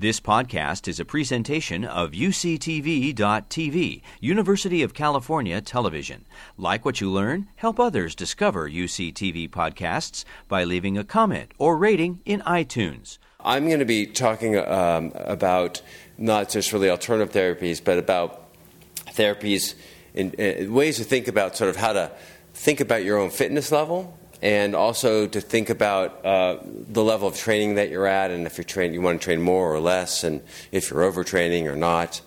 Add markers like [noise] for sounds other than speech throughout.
This podcast is a presentation of UCTV.tv, University of California Television. Like what you learn, help others discover UCTV podcasts by leaving a comment or rating in iTunes. I'm going to be talking um, about not just really alternative therapies, but about therapies in ways to think about sort of how to think about your own fitness level and also to think about uh, the level of training that you're at, and if you're trained, you want to train more or less, and if you're overtraining or not.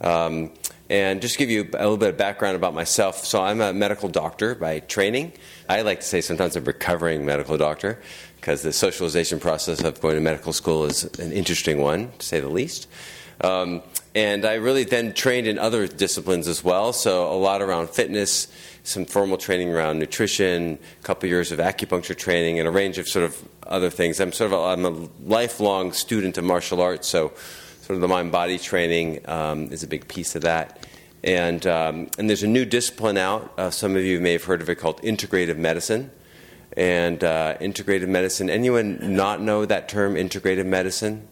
Um, and just give you a little bit of background about myself. So I'm a medical doctor by training. I like to say sometimes I'm a recovering medical doctor because the socialization process of going to medical school is an interesting one, to say the least. Um, and I really then trained in other disciplines as well, so a lot around fitness, some formal training around nutrition, a couple years of acupuncture training, and a range of sort of other things. I'm sort of a, I'm a lifelong student of martial arts, so sort of the mind body training um, is a big piece of that. And, um, and there's a new discipline out. Uh, some of you may have heard of it called integrative medicine. And uh, integrative medicine, anyone not know that term, integrative medicine?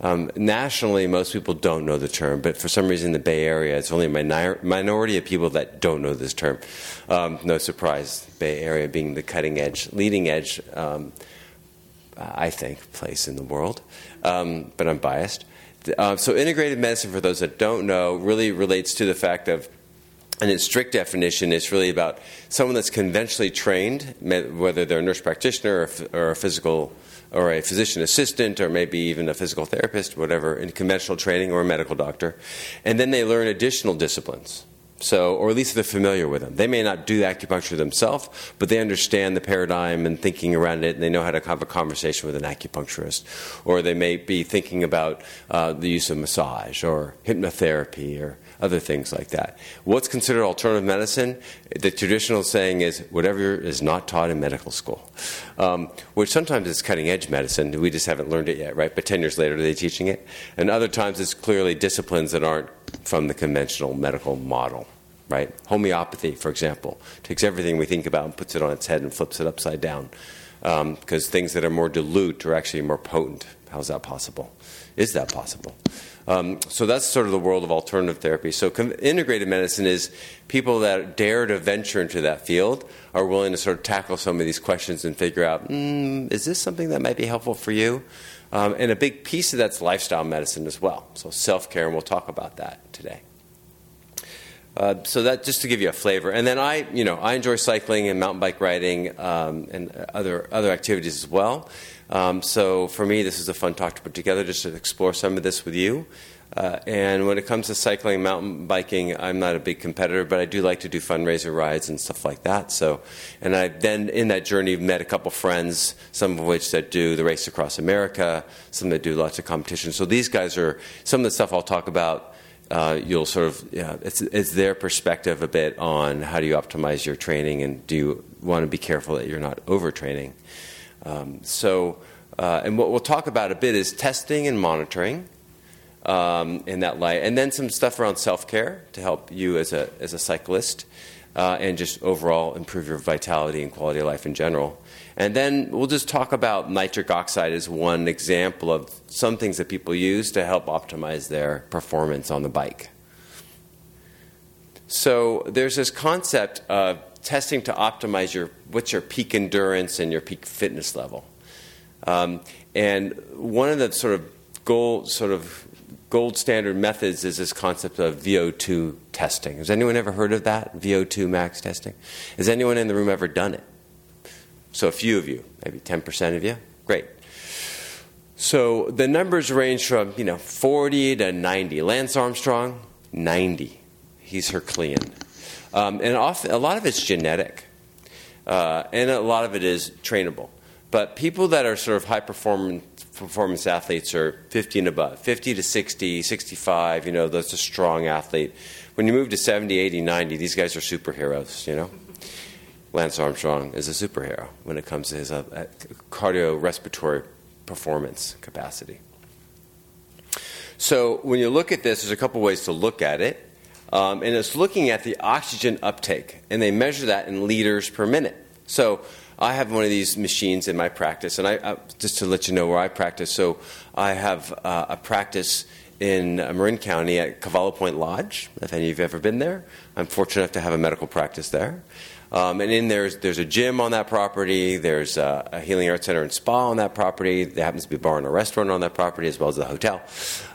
Um, nationally, most people don't know the term, but for some reason in the Bay Area, it's only a minor- minority of people that don't know this term. Um, no surprise, Bay Area being the cutting edge, leading edge, um, I think, place in the world. Um, but I'm biased. Uh, so, integrative medicine, for those that don't know, really relates to the fact of and its strict definition is really about someone that's conventionally trained, whether they're a nurse practitioner or a physical or a physician assistant or maybe even a physical therapist, whatever, in conventional training or a medical doctor. And then they learn additional disciplines. So, or at least they're familiar with them. They may not do acupuncture themselves, but they understand the paradigm and thinking around it, and they know how to have a conversation with an acupuncturist. Or they may be thinking about uh, the use of massage or hypnotherapy or other things like that. What's considered alternative medicine? The traditional saying is whatever is not taught in medical school, um, which sometimes is cutting edge medicine. We just haven't learned it yet, right? But 10 years later, are they're teaching it. And other times, it's clearly disciplines that aren't from the conventional medical model. Right? Homeopathy, for example, takes everything we think about and puts it on its head and flips it upside down. Because um, things that are more dilute are actually more potent. How is that possible? Is that possible? Um, so that's sort of the world of alternative therapy. So integrated medicine is people that dare to venture into that field are willing to sort of tackle some of these questions and figure out, mm, is this something that might be helpful for you? Um, and a big piece of that's lifestyle medicine as well. So self care, and we'll talk about that today. Uh, so that just to give you a flavor, and then I, you know, I enjoy cycling and mountain bike riding um, and other other activities as well. Um, so for me, this is a fun talk to put together just to explore some of this with you. Uh, and when it comes to cycling, mountain biking, I'm not a big competitor, but I do like to do fundraiser rides and stuff like that. So, and I then in that journey met a couple friends, some of which that do the race across America, some that do lots of competitions. So these guys are some of the stuff I'll talk about. Uh, you'll sort of yeah, it's, it's their perspective a bit on how do you optimize your training and do you want to be careful that you're not overtraining. Um, so, uh, and what we'll talk about a bit is testing and monitoring um, in that light, and then some stuff around self care to help you as a as a cyclist, uh, and just overall improve your vitality and quality of life in general. And then we'll just talk about nitric oxide as one example of some things that people use to help optimize their performance on the bike. So there's this concept of testing to optimize your what's your peak endurance and your peak fitness level. Um, and one of the sort of gold sort of gold standard methods is this concept of VO2 testing. Has anyone ever heard of that? VO2 max testing? Has anyone in the room ever done it? So a few of you, maybe 10% of you. Great. So the numbers range from, you know, 40 to 90. Lance Armstrong, 90. He's Herculean. Um, and often, a lot of it's genetic, uh, and a lot of it is trainable. But people that are sort of high performance, performance athletes are 50 and above, 50 to 60, 65, you know, that's a strong athlete. When you move to 70, 80, 90, these guys are superheroes, you know? Lance Armstrong is a superhero when it comes to his uh, cardiorespiratory performance capacity. So when you look at this, there's a couple ways to look at it. Um, and it's looking at the oxygen uptake, and they measure that in liters per minute. So I have one of these machines in my practice, and I, uh, just to let you know where I practice. So I have uh, a practice in Marin County at Cavallo Point Lodge. If any of you have ever been there, I'm fortunate enough to have a medical practice there. Um, and in there's there's a gym on that property. There's a, a, healing arts center and spa on that property. There happens to be a bar and a restaurant on that property as well as the hotel.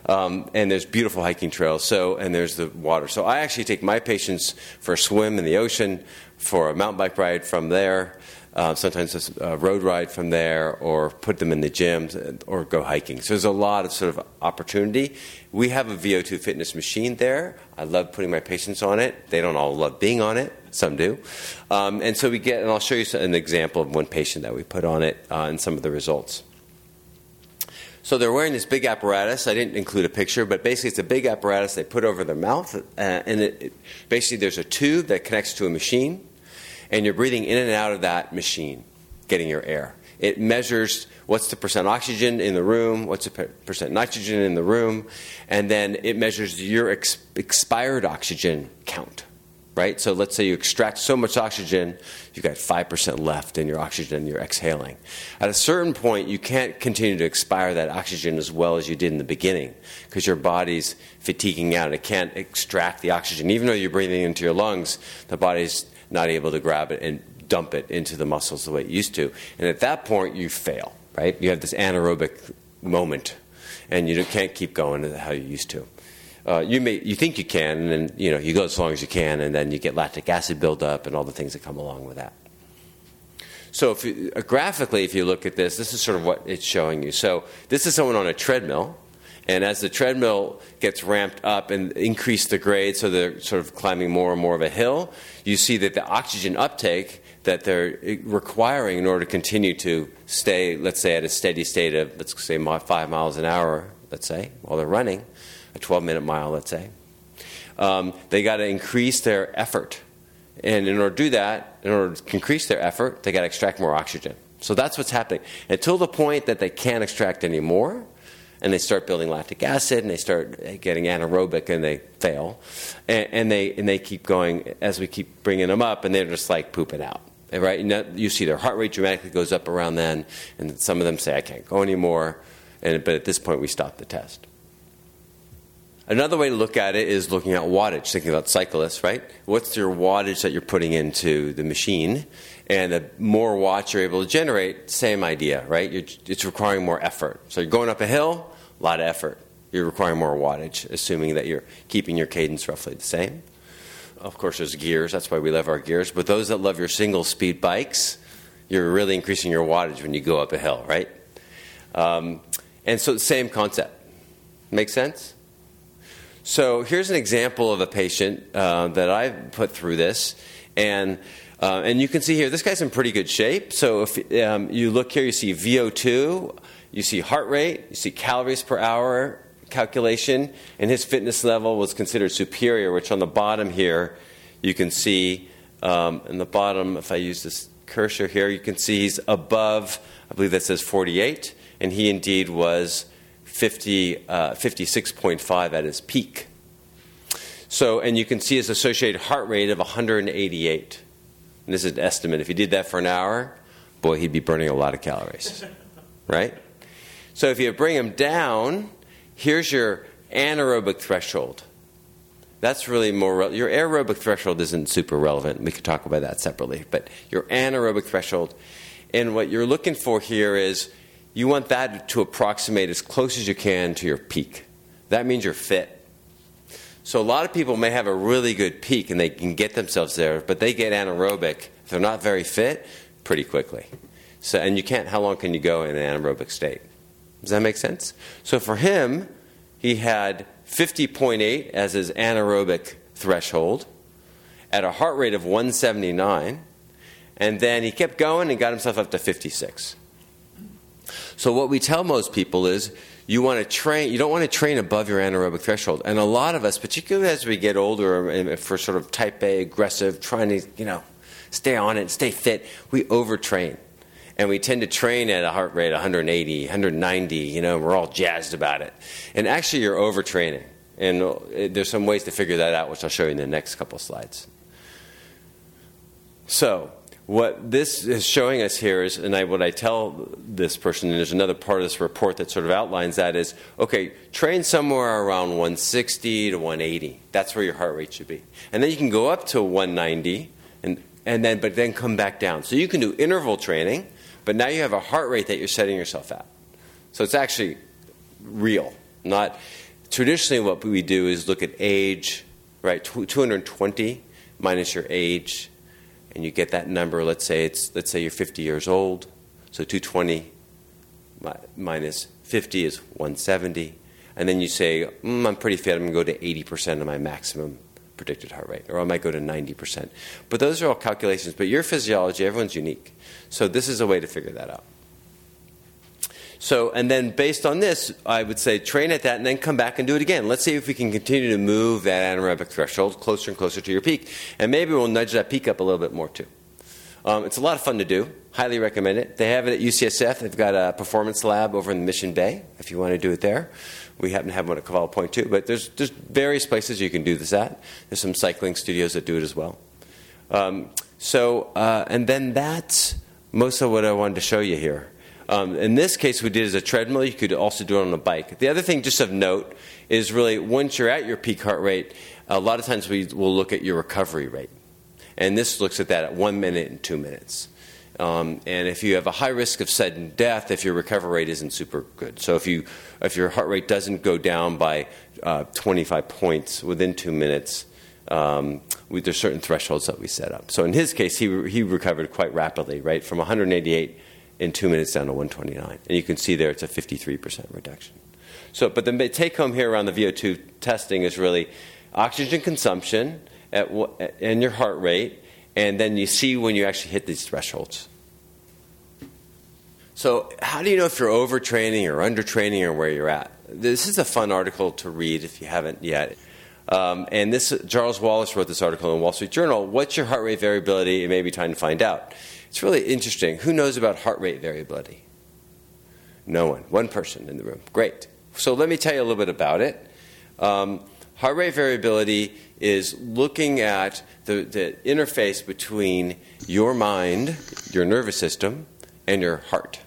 Um, and there's beautiful hiking trails. So and there's the water. So I actually take my patients for a swim in the ocean, for a mountain bike ride from there uh, sometimes a road ride from there, or put them in the gym, or go hiking. So there's a lot of sort of opportunity. We have a VO2 fitness machine there. I love putting my patients on it. They don't all love being on it. Some do. Um, and so we get, and I'll show you an example of one patient that we put on it uh, and some of the results. So they're wearing this big apparatus. I didn't include a picture, but basically it's a big apparatus they put over their mouth, uh, and it, it, basically there's a tube that connects to a machine and you're breathing in and out of that machine, getting your air. It measures what's the percent oxygen in the room, what's the percent nitrogen in the room, and then it measures your ex- expired oxygen count. Right? So let's say you extract so much oxygen, you've got 5% left in your oxygen you're exhaling. At a certain point, you can't continue to expire that oxygen as well as you did in the beginning because your body's fatiguing out. and It can't extract the oxygen. Even though you're breathing into your lungs, the body's not able to grab it and dump it into the muscles the way it used to. And at that point, you fail, right? You have this anaerobic moment, and you can't keep going how you used to. Uh, you may you think you can, and you know you go as long as you can, and then you get lactic acid buildup and all the things that come along with that. So, if you, uh, graphically, if you look at this, this is sort of what it's showing you. So, this is someone on a treadmill, and as the treadmill gets ramped up and increase the grade, so they're sort of climbing more and more of a hill, you see that the oxygen uptake that they're requiring in order to continue to stay, let's say, at a steady state of, let's say, five miles an hour, let's say, while they're running, a 12 minute mile, let's say, um, they got to increase their effort. And in order to do that, in order to increase their effort, they got to extract more oxygen. So that's what's happening. Until the point that they can't extract any more, and they start building lactic acid and they start getting anaerobic and they fail and, and, they and they keep going as we keep bringing them up and they're just like pooping out right you see their heart rate dramatically goes up around then and some of them say i can't go anymore and, but at this point we stop the test another way to look at it is looking at wattage thinking about cyclists right what's your wattage that you're putting into the machine and the more watts you're able to generate, same idea, right? You're, it's requiring more effort. So you're going up a hill, a lot of effort. You're requiring more wattage, assuming that you're keeping your cadence roughly the same. Of course, there's gears. That's why we love our gears. But those that love your single speed bikes, you're really increasing your wattage when you go up a hill, right? Um, and so, same concept. Make sense? So, here's an example of a patient uh, that I put through this. And uh, and you can see here, this guy's in pretty good shape. So if um, you look here, you see VO2, you see heart rate, you see calories per hour calculation, and his fitness level was considered superior, which on the bottom here, you can see, um, in the bottom, if I use this cursor here, you can see he's above, I believe that says 48, and he indeed was 50, uh, 56.5 at his peak. So, and you can see his associated heart rate of 188. And this is an estimate. If he did that for an hour, boy, he'd be burning a lot of calories. [laughs] right? So if you bring him down, here's your anaerobic threshold. That's really more. Re- your aerobic threshold isn't super relevant. We could talk about that separately. But your anaerobic threshold, and what you're looking for here is you want that to approximate as close as you can to your peak. That means you're fit. So a lot of people may have a really good peak and they can get themselves there, but they get anaerobic if they're not very fit pretty quickly. So and you can't how long can you go in an anaerobic state? Does that make sense? So for him, he had 50.8 as his anaerobic threshold at a heart rate of 179 and then he kept going and got himself up to 56. So what we tell most people is you want to train you don't want to train above your anaerobic threshold. And a lot of us particularly as we get older for sort of type a aggressive trying to you know stay on it stay fit we overtrain. And we tend to train at a heart rate 180 190 you know we're all jazzed about it. And actually you're overtraining. And uh, there's some ways to figure that out which i'll show you in the next couple slides. So what this is showing us here is, and I, what I tell this person, and there's another part of this report that sort of outlines that is, okay, train somewhere around 160 to 180. That's where your heart rate should be. And then you can go up to 190, and, and then, but then come back down. So you can do interval training, but now you have a heart rate that you're setting yourself at. So it's actually real, not traditionally what we do is look at age, right? 220 minus your age, and you get that number. Let's say it's let's say you're 50 years old, so 220 minus 50 is 170, and then you say mm, I'm pretty fit. I'm going to go to 80% of my maximum predicted heart rate, or I might go to 90%. But those are all calculations. But your physiology, everyone's unique, so this is a way to figure that out. So, and then based on this, I would say train at that and then come back and do it again. Let's see if we can continue to move that anaerobic threshold closer and closer to your peak. And maybe we'll nudge that peak up a little bit more too. Um, it's a lot of fun to do. Highly recommend it. They have it at UCSF. They've got a performance lab over in Mission Bay if you want to do it there. We happen to have one at Cavallo Point too. But there's, there's various places you can do this at. There's some cycling studios that do it as well. Um, so, uh, and then that's most of what I wanted to show you here. Um, in this case, we did it as a treadmill. You could also do it on a bike. The other thing, just of note, is really once you're at your peak heart rate, a lot of times we will look at your recovery rate. And this looks at that at one minute and two minutes. Um, and if you have a high risk of sudden death, if your recovery rate isn't super good. So if, you, if your heart rate doesn't go down by uh, 25 points within two minutes, um, we, there's certain thresholds that we set up. So in his case, he, he recovered quite rapidly, right, from 188 in two minutes down to 129. And you can see there it's a 53% reduction. So, but the take home here around the VO2 testing is really oxygen consumption at, and your heart rate, and then you see when you actually hit these thresholds. So, how do you know if you're overtraining or undertraining or where you're at? This is a fun article to read if you haven't yet. Um, and this Charles Wallace wrote this article in Wall Street Journal. What's your heart rate variability? It may be time to find out. It's really interesting. Who knows about heart rate variability? No one. One person in the room. Great. So let me tell you a little bit about it. Um, heart rate variability is looking at the, the interface between your mind, your nervous system, and your heart.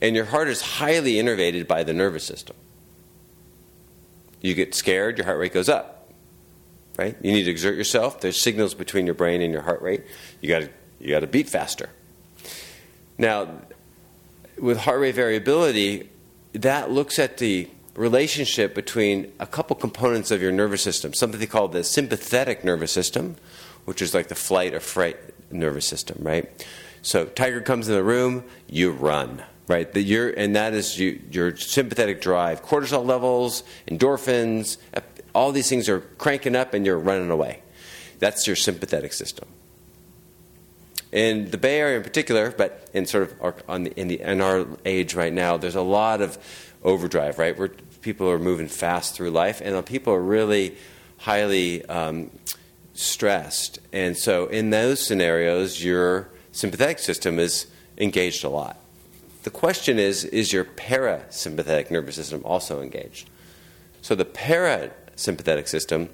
And your heart is highly innervated by the nervous system. You get scared, your heart rate goes up. Right? You need to exert yourself. There's signals between your brain and your heart rate. You got to you got to beat faster. Now, with heart rate variability, that looks at the relationship between a couple components of your nervous system, something they call the sympathetic nervous system, which is like the flight or fright nervous system, right? So, tiger comes in the room, you run, right? The, your, and that is you, your sympathetic drive. Cortisol levels, endorphins, all these things are cranking up and you're running away. That's your sympathetic system in the Bay Area in particular, but in sort of our, the, in, the, in our age right now, there's a lot of overdrive, right? Where people are moving fast through life, and people are really highly um, stressed. And so, in those scenarios, your sympathetic system is engaged a lot. The question is is your parasympathetic nervous system also engaged? So, the parasympathetic system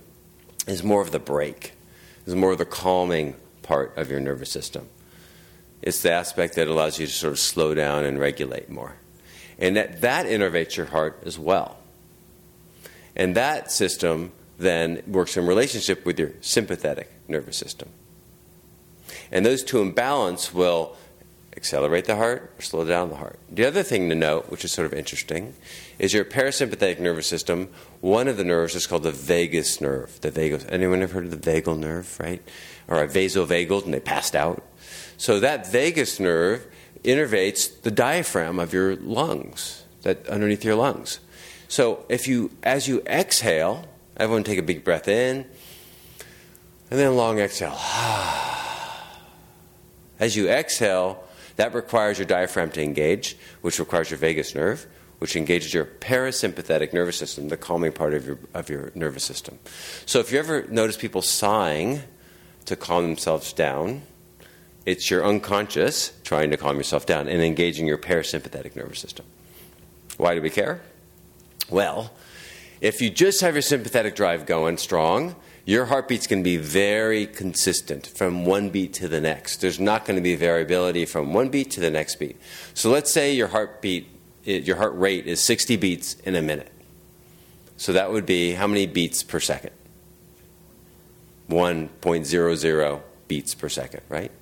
is more of the brake, is more of the calming part of your nervous system. It's the aspect that allows you to sort of slow down and regulate more. And that, that innervates your heart as well. And that system then works in relationship with your sympathetic nervous system. And those two in balance will accelerate the heart or slow down the heart. The other thing to note, which is sort of interesting, is your parasympathetic nervous system. One of the nerves is called the vagus nerve. The vagus. Anyone ever heard of the vagal nerve, right? Or a vasovagal, and they passed out. So that vagus nerve innervates the diaphragm of your lungs, that underneath your lungs. So if you, as you exhale, everyone take a big breath in, and then long exhale. [sighs] As you exhale, that requires your diaphragm to engage, which requires your vagus nerve, which engages your parasympathetic nervous system, the calming part of your, of your nervous system. So if you ever notice people sighing to calm themselves down, it's your unconscious trying to calm yourself down and engaging your parasympathetic nervous system. Why do we care? Well, If you just have your sympathetic drive going strong, your heartbeat's going to be very consistent from one beat to the next. There's not going to be variability from one beat to the next beat. So let's say your heartbeat, eh, your heart rate is 60 beats in a minute. So that would be how many beats per second? 1.00 beats per second, right?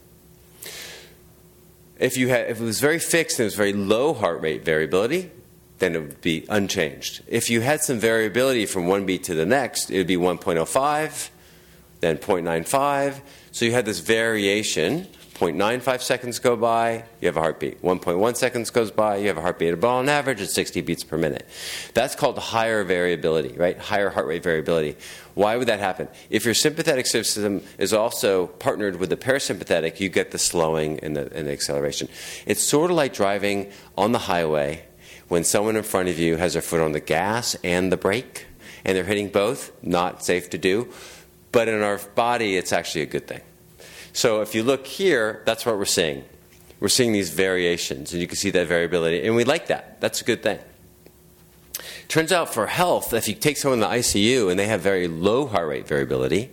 If, you had, if it was very fixed and it was very low heart rate variability, then it would be unchanged. If you had some variability from one beat to the next, it would be 1.05, then 0.95. So you had this variation. 0.95 seconds go by, you have a heartbeat. 1.1 seconds goes by, you have a heartbeat. But on average, it's 60 beats per minute. That's called higher variability, right? Higher heart rate variability. Why would that happen? If your sympathetic system is also partnered with the parasympathetic, you get the slowing and the, and the acceleration. It's sort of like driving on the highway when someone in front of you has their foot on the gas and the brake, and they're hitting both, not safe to do. But in our body, it's actually a good thing. So if you look here, that's what we're seeing. We're seeing these variations, and you can see that variability, and we like that. That's a good thing. Turns out for health, if you take someone in the ICU and they have very low heart rate variability,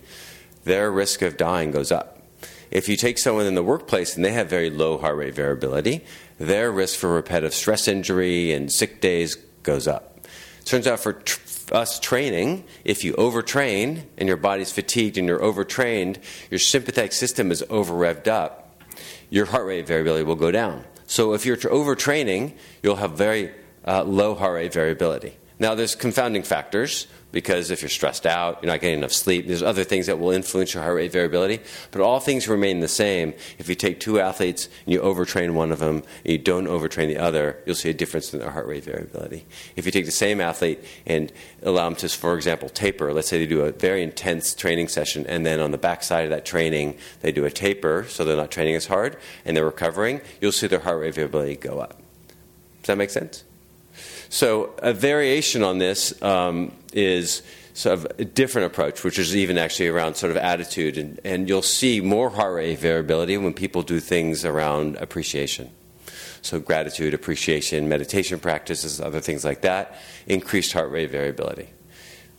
their risk of dying goes up. If you take someone in the workplace and they have very low heart rate variability, their risk for repetitive stress injury and sick days goes up. Turns out for tr- us training, if you overtrain and your body's fatigued and you're overtrained, your sympathetic system is over revved up, your heart rate variability will go down. So if you're overtraining, you'll have very uh, low heart rate variability. Now, there's confounding factors because if you're stressed out, you're not getting enough sleep. There's other things that will influence your heart rate variability, but all things remain the same. If you take two athletes and you overtrain one of them and you don't overtrain the other, you'll see a difference in their heart rate variability. If you take the same athlete and allow them to, for example, taper, let's say they do a very intense training session and then on the backside of that training they do a taper so they're not training as hard and they're recovering, you'll see their heart rate variability go up. Does that make sense? So, a variation on this um, is sort of a different approach, which is even actually around sort of attitude. And, and you'll see more heart rate variability when people do things around appreciation. So, gratitude, appreciation, meditation practices, other things like that, increased heart rate variability.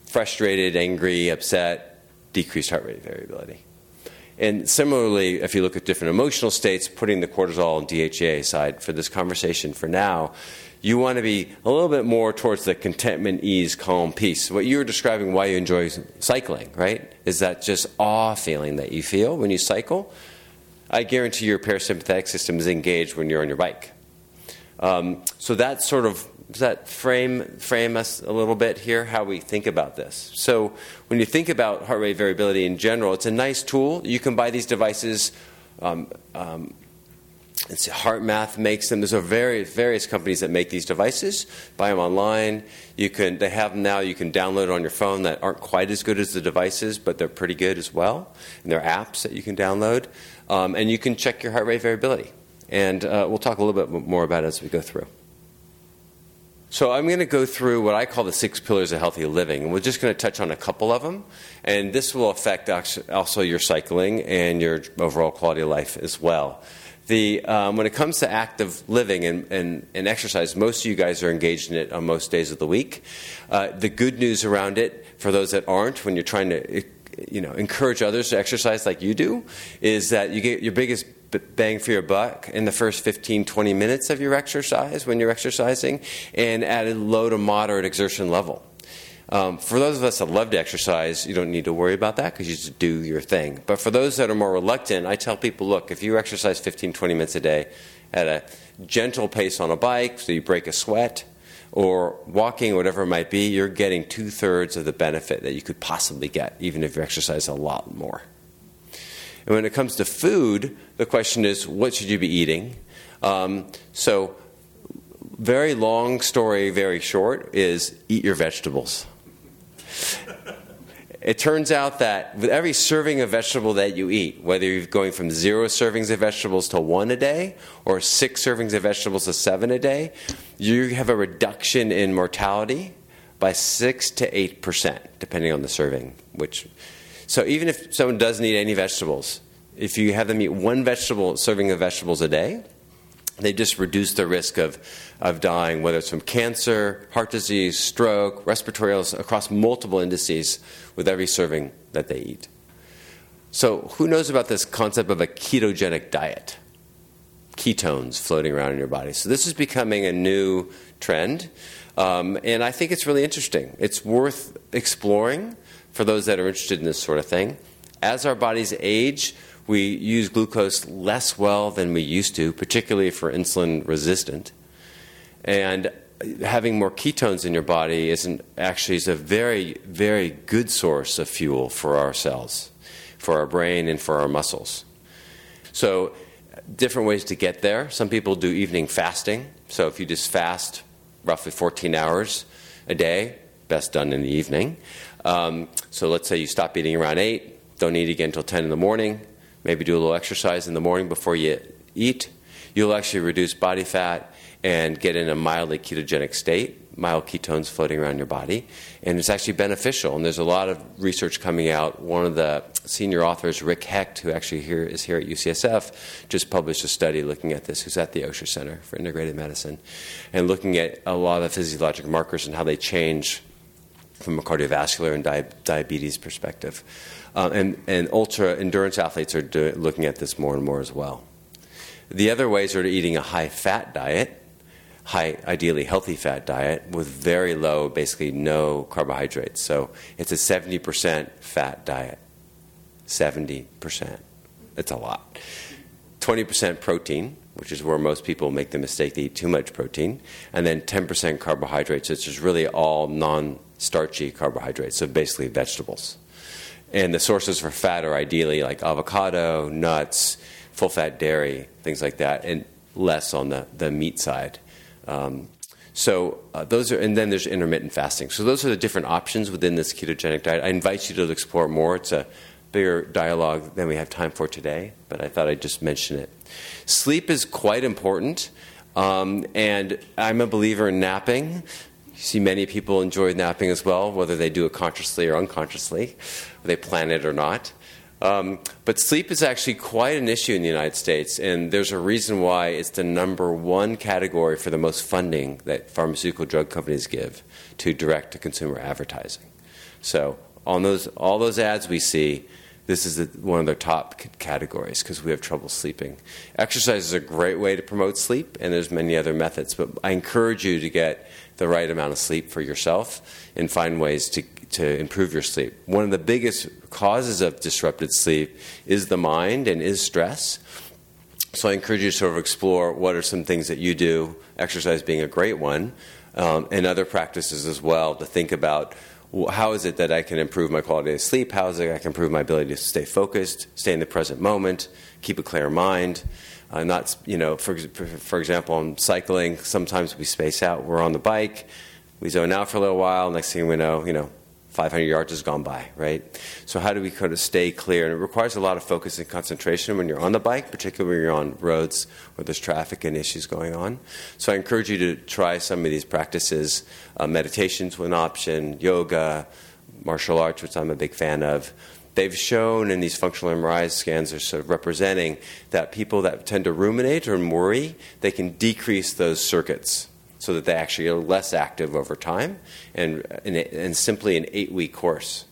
Frustrated, angry, upset, decreased heart rate variability. And similarly, if you look at different emotional states, putting the cortisol and DHEA aside for this conversation for now, you want to be a little bit more towards the contentment, ease, calm, peace. What you were describing why you enjoy cycling, right? Is that just awe feeling that you feel when you cycle? I guarantee your parasympathetic system is engaged when you're on your bike. Um, so that sort of does that frame frame us a little bit here how we think about this. So when you think about heart rate variability in general, it's a nice tool. You can buy these devices. Um, um, it's HeartMath makes them. There's a various various companies that make these devices. Buy them online. You can they have them now. You can download on your phone that aren't quite as good as the devices, but they're pretty good as well. And there are apps that you can download, um, and you can check your heart rate variability. And uh, we'll talk a little bit more about it as we go through. So I'm going to go through what I call the six pillars of healthy living, and we're just going to touch on a couple of them, and this will affect also your cycling and your overall quality of life as well. The, um, when it comes to active living and, and, and, exercise, most of you guys are engaged in it on most days of the week. Uh, the good news around it, for those that aren't, when you're trying to you know, encourage others to exercise like you do, is that you get your biggest bang for your buck in the first 15, 20 minutes of your exercise when you're exercising and at a low to moderate exertion level. Um, for those of us that love to exercise, you don't need to worry about that because you just do your thing. But for those that are more reluctant, I tell people look, if you exercise 15, 20 minutes a day at a gentle pace on a bike, so you break a sweat, or walking, whatever it might be, you're getting two thirds of the benefit that you could possibly get, even if you exercise a lot more. And when it comes to food, the question is what should you be eating? Um, so, very long story, very short, is eat your vegetables. It turns out that with every serving of vegetable that you eat, whether you're going from zero servings of vegetables to one a day, or six servings of vegetables to seven a day, you have a reduction in mortality by six to eight percent, depending on the serving. Which, so even if someone doesn't eat any vegetables, if you have them eat one vegetable serving of vegetables a day, they just reduce the risk of, of dying, whether it's from cancer, heart disease, stroke, respiratory illness, across multiple indices with every serving that they eat. So, who knows about this concept of a ketogenic diet? Ketones floating around in your body. So, this is becoming a new trend, um, and I think it's really interesting. It's worth exploring for those that are interested in this sort of thing. As our bodies age, we use glucose less well than we used to, particularly for insulin resistant. And having more ketones in your body isn't actually is a very, very good source of fuel for our cells for our brain and for our muscles. So, different ways to get there. Some people do evening fasting. So, if you just fast roughly 14 hours a day, best done in the evening. Um, so, let's say you stop eating around 8, don't eat again until 10 in the morning, maybe do a little exercise in the morning before you eat. You'll actually reduce body fat and get in a mildly ketogenic state mild ketones floating around your body. And it's actually beneficial. And there's a lot of research coming out. One of the senior authors, Rick Hecht, who actually here is here at UCSF, just published a study looking at this, who's at the Osher Center for Integrated Medicine, and looking at a lot of physiologic markers and how they change from a cardiovascular and di- diabetes perspective. Um, and, and ultra endurance athletes are do- looking at this more and more as well. The other ways are eating a high fat diet high, ideally healthy fat diet with very low, basically no carbohydrates. So it's a 70% fat diet. 70%. That's a lot. 20% protein, which is where most people make the mistake they eat too much protein, and then 10% carbohydrates, which is really all non starchy carbohydrates, so basically vegetables. And the sources for fat are ideally like avocado, nuts, full fat dairy, things like that, and less on the, the meat side. Um, so uh, those are, and then there's intermittent fasting. So those are the different options within this ketogenic diet. I invite you to explore more. It's a bigger dialogue than we have time for today, but I thought I'd just mention it. Sleep is quite important, um, and I'm a believer in napping. You see many people enjoy napping as well, whether they do it consciously or unconsciously, whether they plan it or not. Um, but sleep is actually quite an issue in the United States, and there's a reason why it's the number one category for the most funding that pharmaceutical drug companies give to direct to consumer advertising. So, on those, all those ads we see, this is the, one of their top c- categories because we have trouble sleeping. Exercise is a great way to promote sleep, and there's many other methods, but I encourage you to get the right amount of sleep for yourself and find ways to, to improve your sleep. One of the biggest causes of disrupted sleep is the mind and is stress. So I encourage you to sort of explore what are some things that you do, exercise being a great one, um, and other practices as well to think about how is it that I can improve my quality of sleep? How is it I can improve my ability to stay focused, stay in the present moment, keep a clear mind? Uh, not, you know, for, for example, I'm cycling, sometimes we space out. We're on the bike, we zone out for a little while. Next thing we know, you know, 500 yards has gone by, right? So how do we kind of stay clear? And it requires a lot of focus and concentration when you're on the bike, particularly when you're on roads where there's traffic and issues going on. So I encourage you to try some of these practices. Uh, meditation's one option, yoga, martial arts, which I'm a big fan of. They've shown in these functional MRI scans are sort of representing that people that tend to ruminate or worry, they can decrease those circuits so that they actually are less active over time and, and, and simply an eight week course.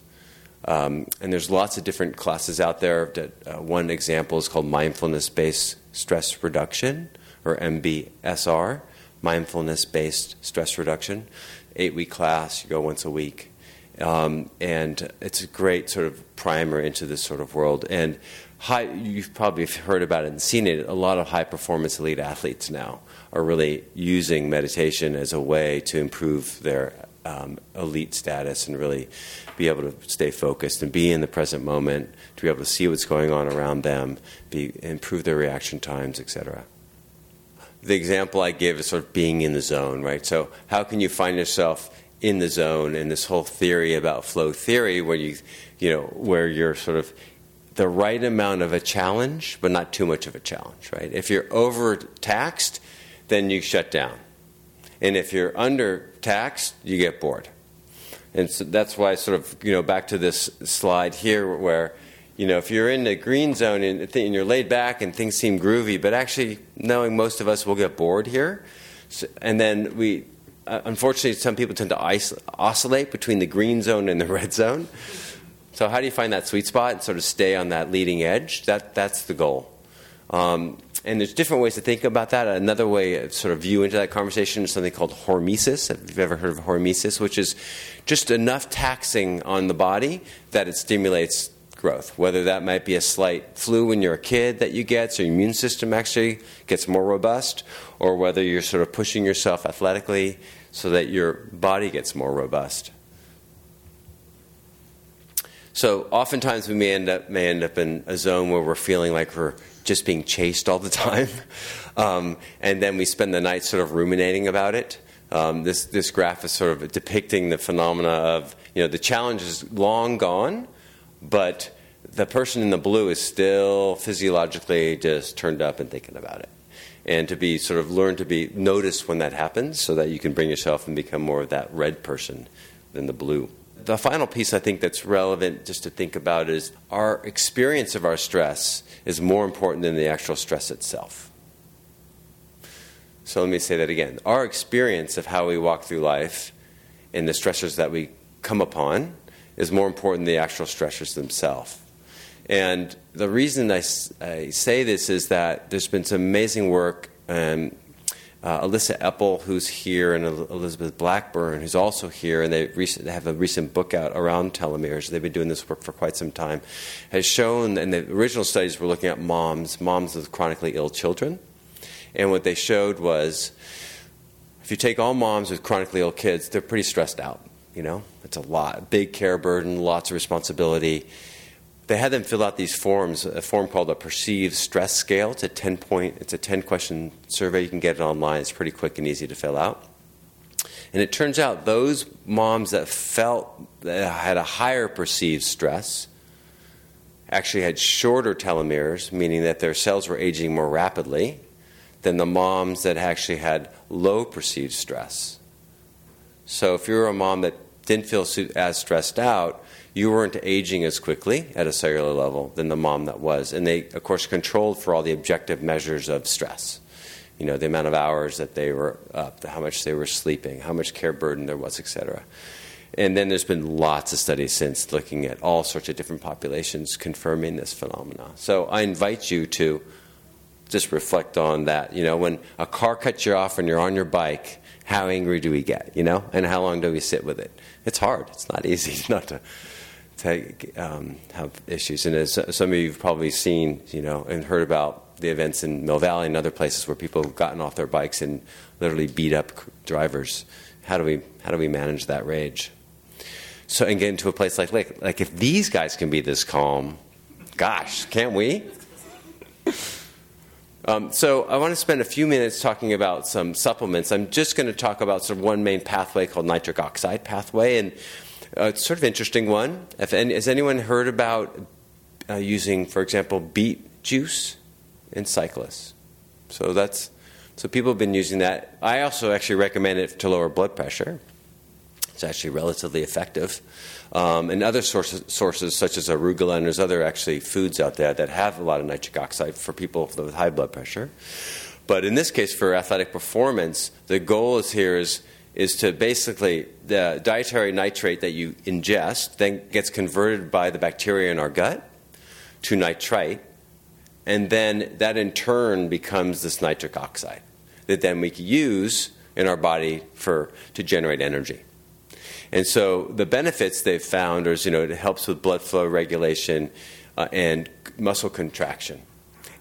Um, and there's lots of different classes out there. That, uh, one example is called mindfulness based stress reduction, or MBSR, mindfulness based stress reduction. Eight week class, you go once a week. Um, and it's a great sort of primer into this sort of world. And high, you've probably heard about it and seen it. A lot of high performance elite athletes now are really using meditation as a way to improve their um, elite status and really be able to stay focused and be in the present moment, to be able to see what's going on around them, be, improve their reaction times, etc. The example I give is sort of being in the zone, right? So, how can you find yourself in the zone? And this whole theory about flow theory, where you, you know, where you're sort of the right amount of a challenge, but not too much of a challenge, right? If you're overtaxed, then you shut down. And if you're undertaxed, you get bored. And so that's why, sort of, you know, back to this slide here where you know, if you're in the green zone and, and you're laid back and things seem groovy, but actually knowing most of us will get bored here, so, and then we, uh, unfortunately, some people tend to oscillate between the green zone and the [laughs] red zone. So how do you find that sweet spot and sort of stay on that leading edge? That that's the goal. Um, and there's different ways to think about that. Another way of sort of view into that conversation is something called hormesis. If you've ever heard of hormesis, which is just enough taxing on the body that it stimulates growth. Whether that might be a slight flu when you're a kid that you get, so your immune system actually gets more robust, or whether you're sort of pushing yourself athletically so that your body gets more robust. So oftentimes we may end up may end up in a zone where we're feeling like we're just being chased all the [laughs] time, um, and then we spend the night sort of ruminating about it. Um, this this graph is sort of depicting the phenomena of you know the challenge is long gone, but the person in the blue is still physiologically just turned up and thinking about it. And to be sort of learn to be notice when that happens so that you can bring yourself and become more of that red person than the blue. The final piece I think that's relevant just to think about is our experience of our stress is more important than the actual stress itself. So let me say that again. Our experience of how we walk through life and the stressors that we come upon is more important than the actual stressors themselves. And the reason I, I, say this is that there's been some amazing work. Um, uh, Elissa Epel, who's here, and Elizabeth Blackburn, who's also here, and they, recent, have a recent book out around telomeres. They've been doing this work for quite some time. Has shown, and the original studies were looking at moms, moms with chronically ill children. And what they showed was if you take all moms with chronically ill kids, they're pretty stressed out. You know, it's a lot, big care burden, lots of responsibility. They had them fill out these forms, a form called a perceived stress scale. It's a 10 point, it's a 10 question survey. You can get it online. It's pretty quick and easy to fill out. And it turns out those moms that felt that had a higher perceived stress actually had shorter telomeres, meaning that their cells were aging more rapidly, than the moms that actually had low perceived stress. So if you're a mom that didn't feel as stressed out, you weren't aging as quickly at a cellular level than the mom that was. And they, of course, controlled for all the objective measures of stress. You know, the amount of hours that they were up, how much they were sleeping, how much care burden there was, etc. And then there's been lots of studies since looking at all sorts of different populations confirming this phenomena. So I invite you to just reflect on that. You know, when a car cuts you off and you're on your bike, how angry do we get, you know, and how long do we sit with it? It's hard. It's not [laughs] easy not to, to um, have issues. And as some of you have probably seen, you know, and heard about the events in Mill Valley and other places where people have gotten off their bikes and literally beat up drivers. How do we how do we manage that rage? So and get into a place like like like if these guys can be this calm, gosh, can't we? Um, so I want to spend a few minutes talking about some supplements. I'm just going to talk about sort of one main pathway called nitric oxide pathway, and uh, sort of interesting one. If any, has anyone heard about uh, using, for example, beet juice in cyclists? So that's so people have been using that. I also actually recommend it to lower blood pressure. It's actually relatively effective. Um, and other sources, sources such as arugula, and there's other actually foods out there that have a lot of nitric oxide for people with high blood pressure. But in this case, for athletic performance, the goal is here is is to basically the dietary nitrate that you ingest then gets converted by the bacteria in our gut to nitrite, and then that in turn becomes this nitric oxide that then we can use in our body for to generate energy. And so the benefits they've found is, you know, it helps with blood flow regulation uh, and muscle contraction.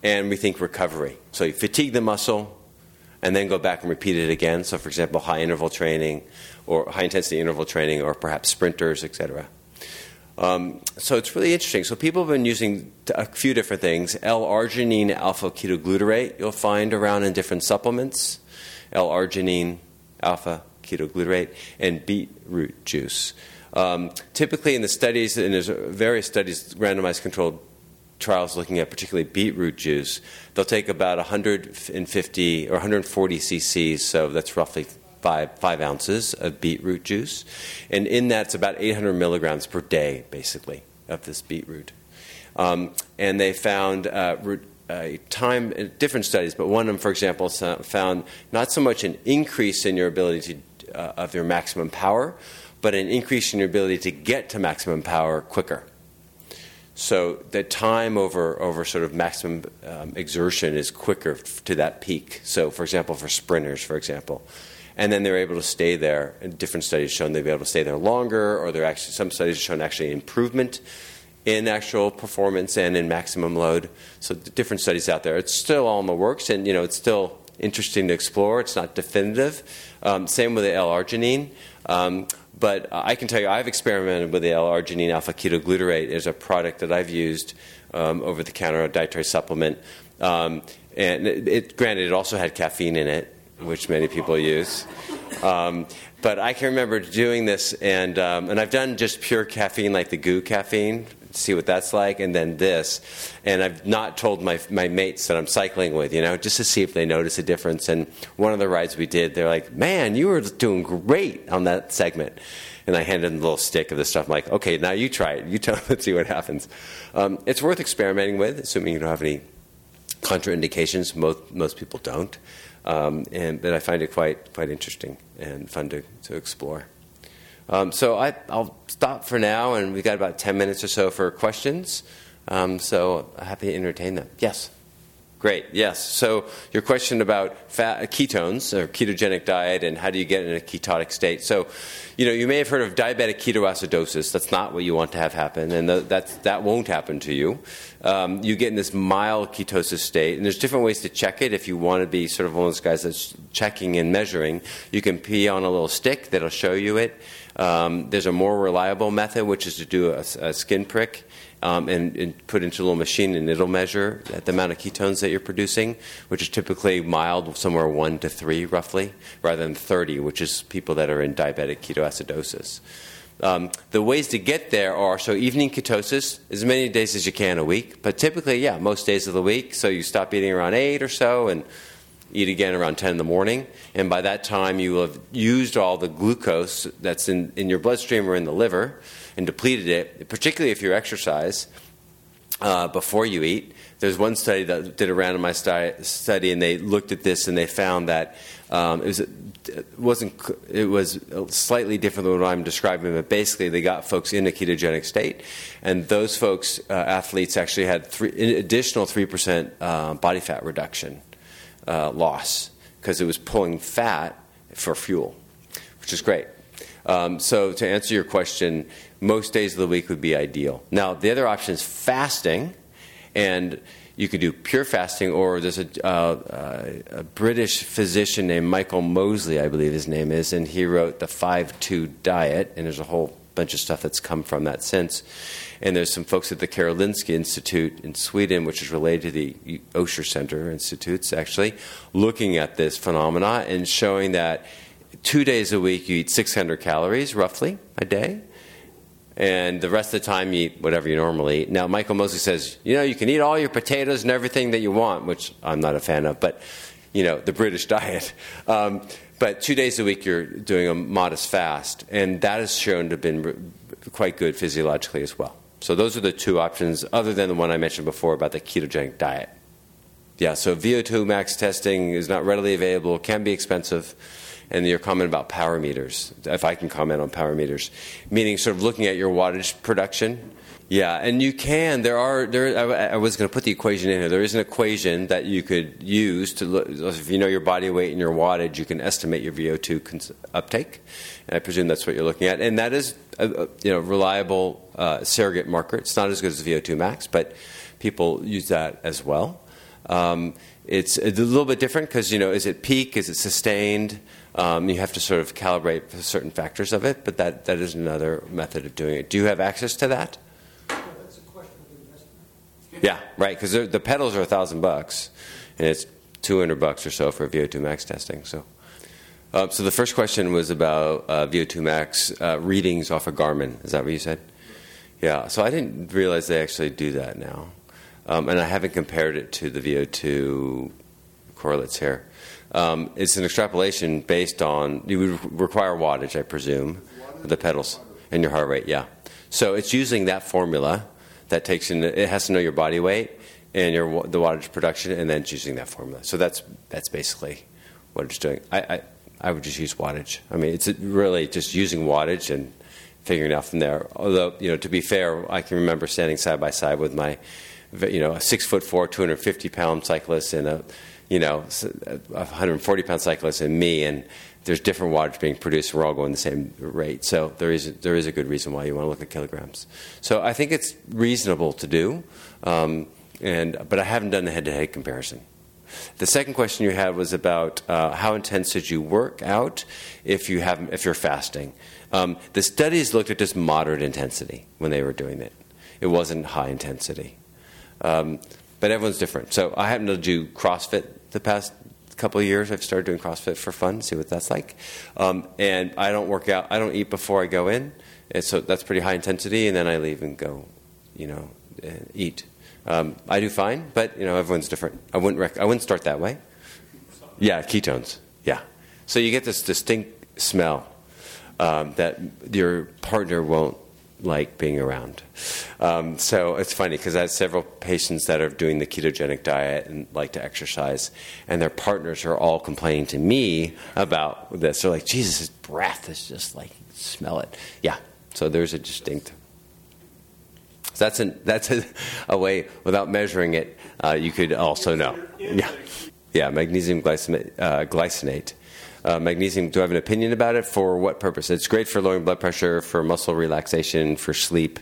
And we think recovery. So you fatigue the muscle and then go back and repeat it again. So, for example, high interval training or high intensity interval training or perhaps sprinters, etc. Um, so it's really interesting. So people have been using a few different things. L-arginine alpha ketoglutarate you'll find around in different supplements. L-arginine alpha ketoglutarate, and beetroot juice. Um, typically, in the studies, and there's various studies, randomized controlled trials looking at particularly beetroot juice, they'll take about 150 or 140 cc's, so that's roughly five, five ounces of beetroot juice. And in that, it's about 800 milligrams per day, basically, of this beetroot. Um, and they found uh, re- time, uh, different studies, but one of them, for example, found not so much an increase in your ability to, uh, of your maximum power, but an increase in your ability to get to maximum power quicker. So the time over, over sort of maximum um, exertion is quicker to that peak. So, for example, for sprinters, for example. And then they're able to stay there. And different studies shown they've been able to stay there longer, or they're actually, some studies have shown actually improvement in actual performance and in maximum load. So different studies out there. It's still all in the works, and you know it's still interesting to explore. It's not definitive. Um, same with the L-arginine. Um, but I can tell you, I've experimented with the L-arginine alpha ketoglutarate as a product that I've used um, over the counter, dietary supplement. Um, and it, it, granted, it also had caffeine in it, which many people use. Um, but I can remember doing this, and, um, and I've done just pure caffeine, like the goo caffeine, see what that's like, and then this. And I've not told my, my mates that I'm cycling with, you know, just to see if they notice a difference. And one of the rides we did, they're like, man, you were doing great on that segment. And I handed them a little stick of the stuff. I'm like, okay, now you try it. You [laughs] tell, let's see what happens. Um, it's worth experimenting with, assuming you don't have any contraindications. Most, most people don't. Um, and, but I find it quite, quite interesting and fun to, to explore. Um, so I, will stop for now, and we've got about 10 minutes or so for questions. Um, so happy to entertain them. Yes. Great. Yes. So your question about fat, ketones or ketogenic diet and how do you get in a ketotic state? So, you know, you may have heard of diabetic ketoacidosis. That's not what you want to have happen, and that that won't happen to you. Um, you get in this mild ketosis state, and there's different ways to check it. If you want to be sort of one of those guys that's checking and measuring, you can pee on a little stick that'll show you it. Um, there's a more reliable method, which is to do a, a skin prick um, and, and, put into a little machine, and it'll measure the amount of ketones that you're producing, which is typically mild, somewhere one to three, roughly, rather than 30, which is people that are in diabetic ketoacidosis. Um, the ways to get there are so evening ketosis, as many days as you can a week, but typically, yeah, most days of the week. So you stop eating around eight or so, and eat again around 10 in the morning. And by that time, you will have used all the glucose that's in, in your bloodstream or in the liver and depleted it, particularly if you exercise uh, before you eat. There's one study that did a randomized study, and they looked at this and they found that um, it was it wasn't it was slightly different than what I'm describing, but basically they got folks in a ketogenic state, and those folks uh, athletes actually had three, additional three percent uh, body fat reduction uh, loss because it was pulling fat for fuel, which is great. Um, so, to answer your question, most days of the week would be ideal. Now, the other option is fasting, and you could do pure fasting, or there's a, uh, uh, a, British physician named Michael Mosley, I believe his name is, and he wrote the 5 2 diet, and there's a whole bunch of stuff that's come from that since. And there's some folks at the Karolinska Institute in Sweden, which is related to the Osher Center Institutes, actually, looking at this phenomena and showing that two days a week you eat 600 calories roughly a day. And the rest of the time you eat whatever you normally eat. Now, Michael Mosley says, you know, you can eat all your potatoes and everything that you want, which I'm not a fan of, but, you know, the British [laughs] diet. Um, but two days a week you're doing a modest fast, and that is shown to have been quite good physiologically as well. So those are the two options, other than the one I mentioned before about the ketogenic diet. Yeah, so VO2 max testing is not readily available, can be expensive. And your comment about power meters, if I can comment on power meters, meaning sort of looking at your wattage production. Yeah, and you can. There are. There. I, was going to put the equation in here. There is an equation that you could use to look. If you know your body weight and your wattage, you can estimate your VO2 cons- uptake. And I presume that's what you're looking at. And that is a, a you know reliable uh, surrogate marker. It's not as good as VO2 max, but people use that as well. Um, it's a little bit different because you know, is it peak? Is it sustained? Um, you have to sort of calibrate certain factors of it, but that, that is another method of doing it. Do you have access to that? Yeah, right. Because the pedals are a thousand bucks, and it's two hundred bucks or so for VO2 max testing. So, uh, so the first question was about uh, VO2 max uh, readings off a of Garmin. Is that what you said? Yeah, so I didn't realize they actually do that now. Um, and I haven't compared it to the VO2 correlates here. Um, it's an extrapolation based on, you would require wattage, I presume, the pedals and your heart rate, yeah. So it's using that formula that takes in it has to know your body weight and your the wattage production, and then choosing that formula. So that's that's basically what it's doing. I, I, I would just use wattage. I mean, it's really just using wattage and figuring out from there. Although, you know, to be fair, I can remember standing side by side with my, you know, a six foot four, 250 pound cyclist and a, you know, a 140 pound cyclist and me, and there's different wattage being produced. We're all going the same rate, so there is there is a good reason why you want to look at kilograms. So I think it's reasonable to do, um, and but I haven't done the head-to-head comparison. The second question you had was about uh, how intense did you work out if you have if you're fasting. Um, the studies looked at just moderate intensity when they were doing it. It wasn't high intensity, um, but everyone's different. So I happen to do CrossFit the past couple of years. I've started doing CrossFit for fun, see what that's like. Um, and I don't work out. I don't eat before I go in, and so that's pretty high intensity. And then I leave and go, you know, eat. Um, I do fine, but you know everyone's different. I wouldn't rec- I wouldn't start that way. Yeah, ketones. Yeah, so you get this distinct smell um, that your partner won't like being around. Um, so it's funny because I have several patients that are doing the ketogenic diet and like to exercise, and their partners are all complaining to me about this. They're like, Jesus, his breath is just like, smell it. Yeah, so there's a distinct so that's, an, that's a, a, way, without measuring it, uh, you could also know. Yeah, yeah magnesium glycinate. Uh, glycinate. Uh, magnesium, do I have an opinion about it? For what purpose? It's great for lowering blood pressure, for muscle relaxation, for sleep.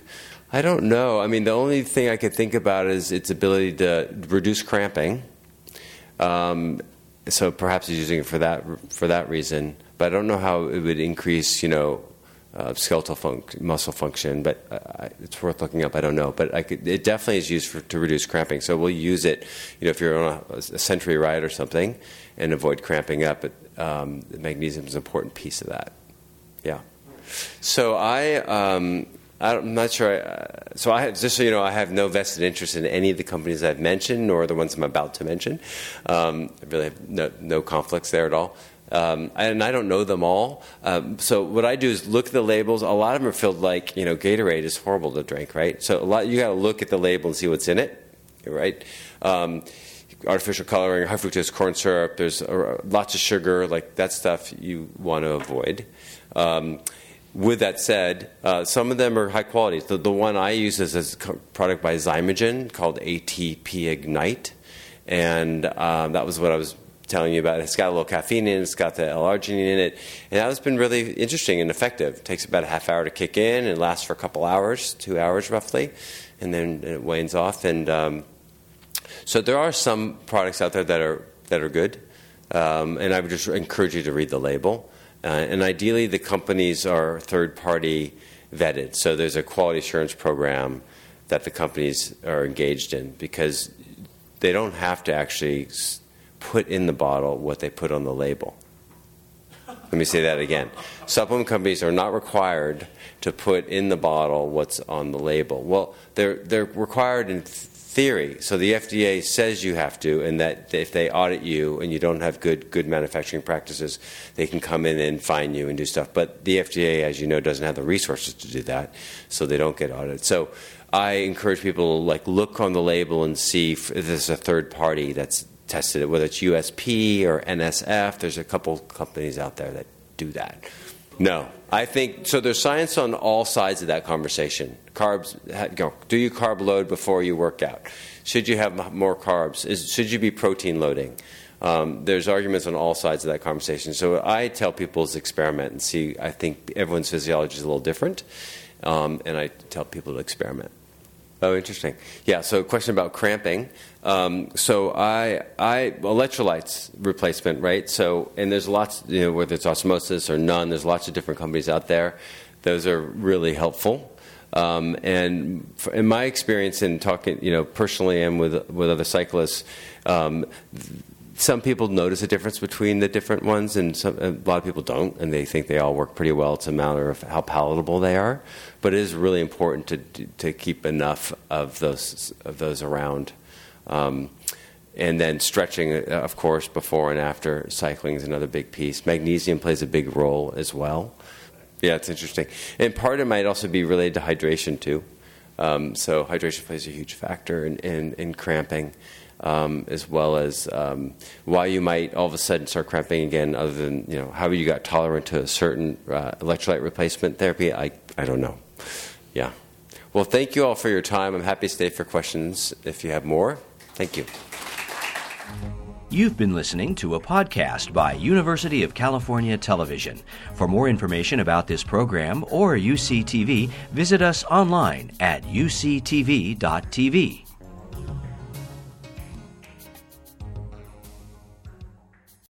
I don't know. I mean, the only thing I could think about is its ability to reduce cramping. Um, so perhaps he's using it for that for that reason. But I don't know how it would increase, you know, uh, skeletal func- muscle function, but uh, it's worth looking up. I don't know, but could, it definitely is used for, to reduce cramping. So we'll use it, you know, if you're on a, a century ride or something, and avoid cramping up. But um, magnesium is an important piece of that. Yeah. So I. Um, I'm not sure. I, uh, so I have, just so you know, I have no vested interest in any of the companies I've mentioned, nor the ones I'm about to mention. Um, I really have no, no conflicts there at all. Um, and I don't know them all. Um, so what I do is look at the labels. A lot of them are filled like you know Gatorade is horrible to drink, right? So a lot you got to look at the label and see what's in it, right? Um, artificial coloring, high fructose corn syrup. There's uh, lots of sugar, like that stuff you want to avoid. Um, with that said, uh, some of them are high quality. The, the one I use is a product by Xymogen called ATP Ignite, and um, that was what I was telling you about. It's got a little caffeine in it, it's got the L-arginine in it, and that has been really interesting and effective. It takes about a half hour to kick in and lasts for a couple hours, two hours roughly, and then it wanes off. And um, so there are some products out there that are that are good, um, and I would just encourage you to read the label. Uh, and ideally, the companies are third party vetted, so there's a quality assurance program that the companies are engaged in because they don't have to actually put in the bottle what they put on the label. Let me say that again. Supplement companies are not required to put in the bottle what's on the label. Well, they're, they're required in theory. So the FDA says you have to, and that if they audit you and you don't have good good manufacturing practices, they can come in and fine you and do stuff. But the FDA, as you know, doesn't have the resources to do that, so they don't get audited. So I encourage people to like look on the label and see if there's a third party that's tested it, whether it's USP or NSF. There's a couple companies out there that do that. No, I think so. There's science on all sides of that conversation. Carbs, you know, do you carb load before you work out? Should you have more carbs? Is, should you be protein loading? Um, there's arguments on all sides of that conversation. So I tell people to experiment and see. I think everyone's physiology is a little different, um, and I tell people to experiment. Oh, interesting. Yeah. So, question about cramping. Um, so, I, I electrolytes replacement, right? So, and there's lots, you know, whether it's osmosis or Nuun. There's lots of different companies out there. Those are really helpful. Um, and in my experience in talking, you know, personally and with with other cyclists, um, some people notice a difference between the different ones, and some, a lot of people don't, and they think they all work pretty well. It's a matter of how palatable they are, but it is really important to to keep enough of those of those around. Um, and then stretching, uh, of course, before and after cycling is another big piece. Magnesium plays a big role as well. Yeah, it's interesting, and part of it might also be related to hydration too. Um, so hydration plays a huge factor in, in, in cramping. Um, as well as um, why you might all of a sudden start cramping again, other than you know how you got tolerant to a certain uh, electrolyte replacement therapy. I I don't know. Yeah. Well, thank you all for your time. I'm happy to stay for questions if you have more. Thank you. You've been listening to a podcast by University of California Television. For more information about this program or UCTV, visit us online at uctv.tv.